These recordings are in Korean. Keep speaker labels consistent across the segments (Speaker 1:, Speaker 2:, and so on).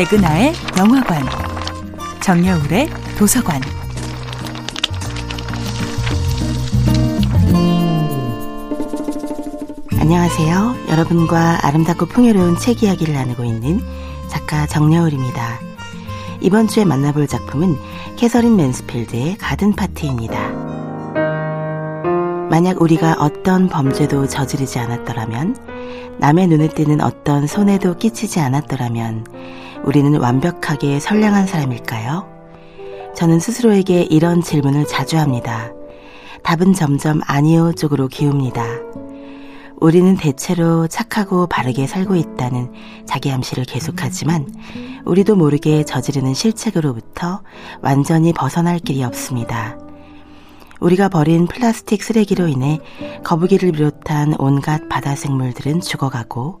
Speaker 1: 백은하의 영화관, 정여울의 도서관.
Speaker 2: 안녕하세요. 여러분과 아름답고 풍요로운 책 이야기를 나누고 있는 작가 정여울입니다. 이번 주에 만나볼 작품은 캐서린 맨스필드의 가든 파티입니다. 만약 우리가 어떤 범죄도 저지르지 않았더라면, 남의 눈에 띄는 어떤 손해도 끼치지 않았더라면, 우리는 완벽하게 선량한 사람일까요? 저는 스스로에게 이런 질문을 자주 합니다. 답은 점점 아니요 쪽으로 기웁니다. 우리는 대체로 착하고 바르게 살고 있다는 자기 암시를 계속하지만 우리도 모르게 저지르는 실책으로부터 완전히 벗어날 길이 없습니다. 우리가 버린 플라스틱 쓰레기로 인해 거북이를 비롯한 온갖 바다 생물들은 죽어가고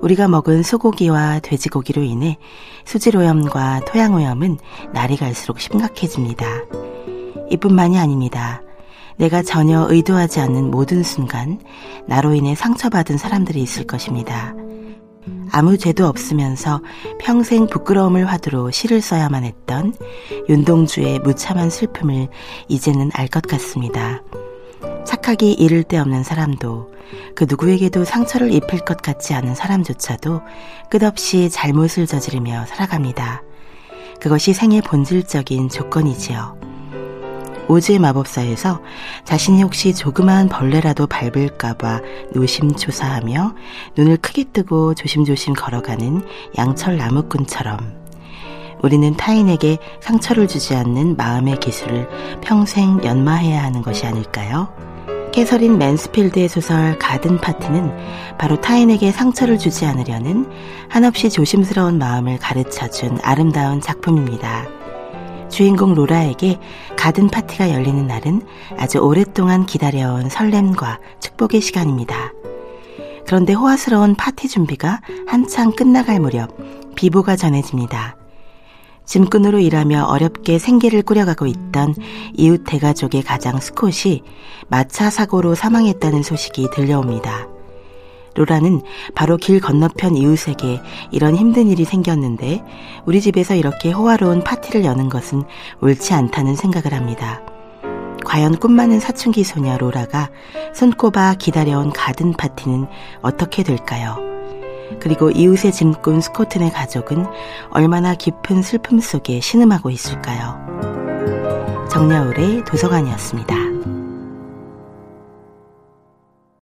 Speaker 2: 우리가 먹은 소고기와 돼지고기로 인해 수질오염과 토양오염은 날이 갈수록 심각해집니다. 이뿐만이 아닙니다. 내가 전혀 의도하지 않는 모든 순간 나로 인해 상처받은 사람들이 있을 것입니다. 아무 죄도 없으면서 평생 부끄러움을 화두로 시를 써야만 했던 윤동주의 무참한 슬픔을 이제는 알 것 같습니다. 착하기 이를 데 없는 사람도 그 누구에게도 상처를 입힐 것 같지 않은 사람조차도 끝없이 잘못을 저지르며 살아갑니다. 그것이 생의 본질적인 조건이지요. 오즈의 마법사에서 자신이 혹시 조그마한 벌레라도 밟을까봐 노심초사하며 눈을 크게 뜨고 조심조심 걸어가는 양철 나무꾼처럼 우리는 타인에게 상처를 주지 않는 마음의 기술을 평생 연마해야 하는 것이 아닐까요? 캐서린 맨스필드의 소설 가든 파티는 바로 타인에게 상처를 주지 않으려는 한없이 조심스러운 마음을 가르쳐 준 아름다운 작품입니다. 주인공 로라에게 가든 파티가 열리는 날은 아주 오랫동안 기다려온 설렘과 축복의 시간입니다. 그런데 호화스러운 파티 준비가 한창 끝나갈 무렵 비보가 전해집니다. 짐꾼으로 일하며 어렵게 생계를 꾸려가고 있던 이웃 대가족의 가장 스콧이 마차 사고로 사망했다는 소식이 들려옵니다. 로라는 바로 길 건너편 이웃에게 이런 힘든 일이 생겼는데 우리 집에서 이렇게 호화로운 파티를 여는 것은 옳지 않다는 생각을 합니다. 과연 꿈 많은 사춘기 소녀 로라가 손꼽아 기다려온 가든 파티는 어떻게 될까요? 그리고 이웃의 짐꾼 스코튼의 가족은 얼마나 깊은 슬픔 속에 신음하고 있을까요? 정야울의 도서관이었습니다.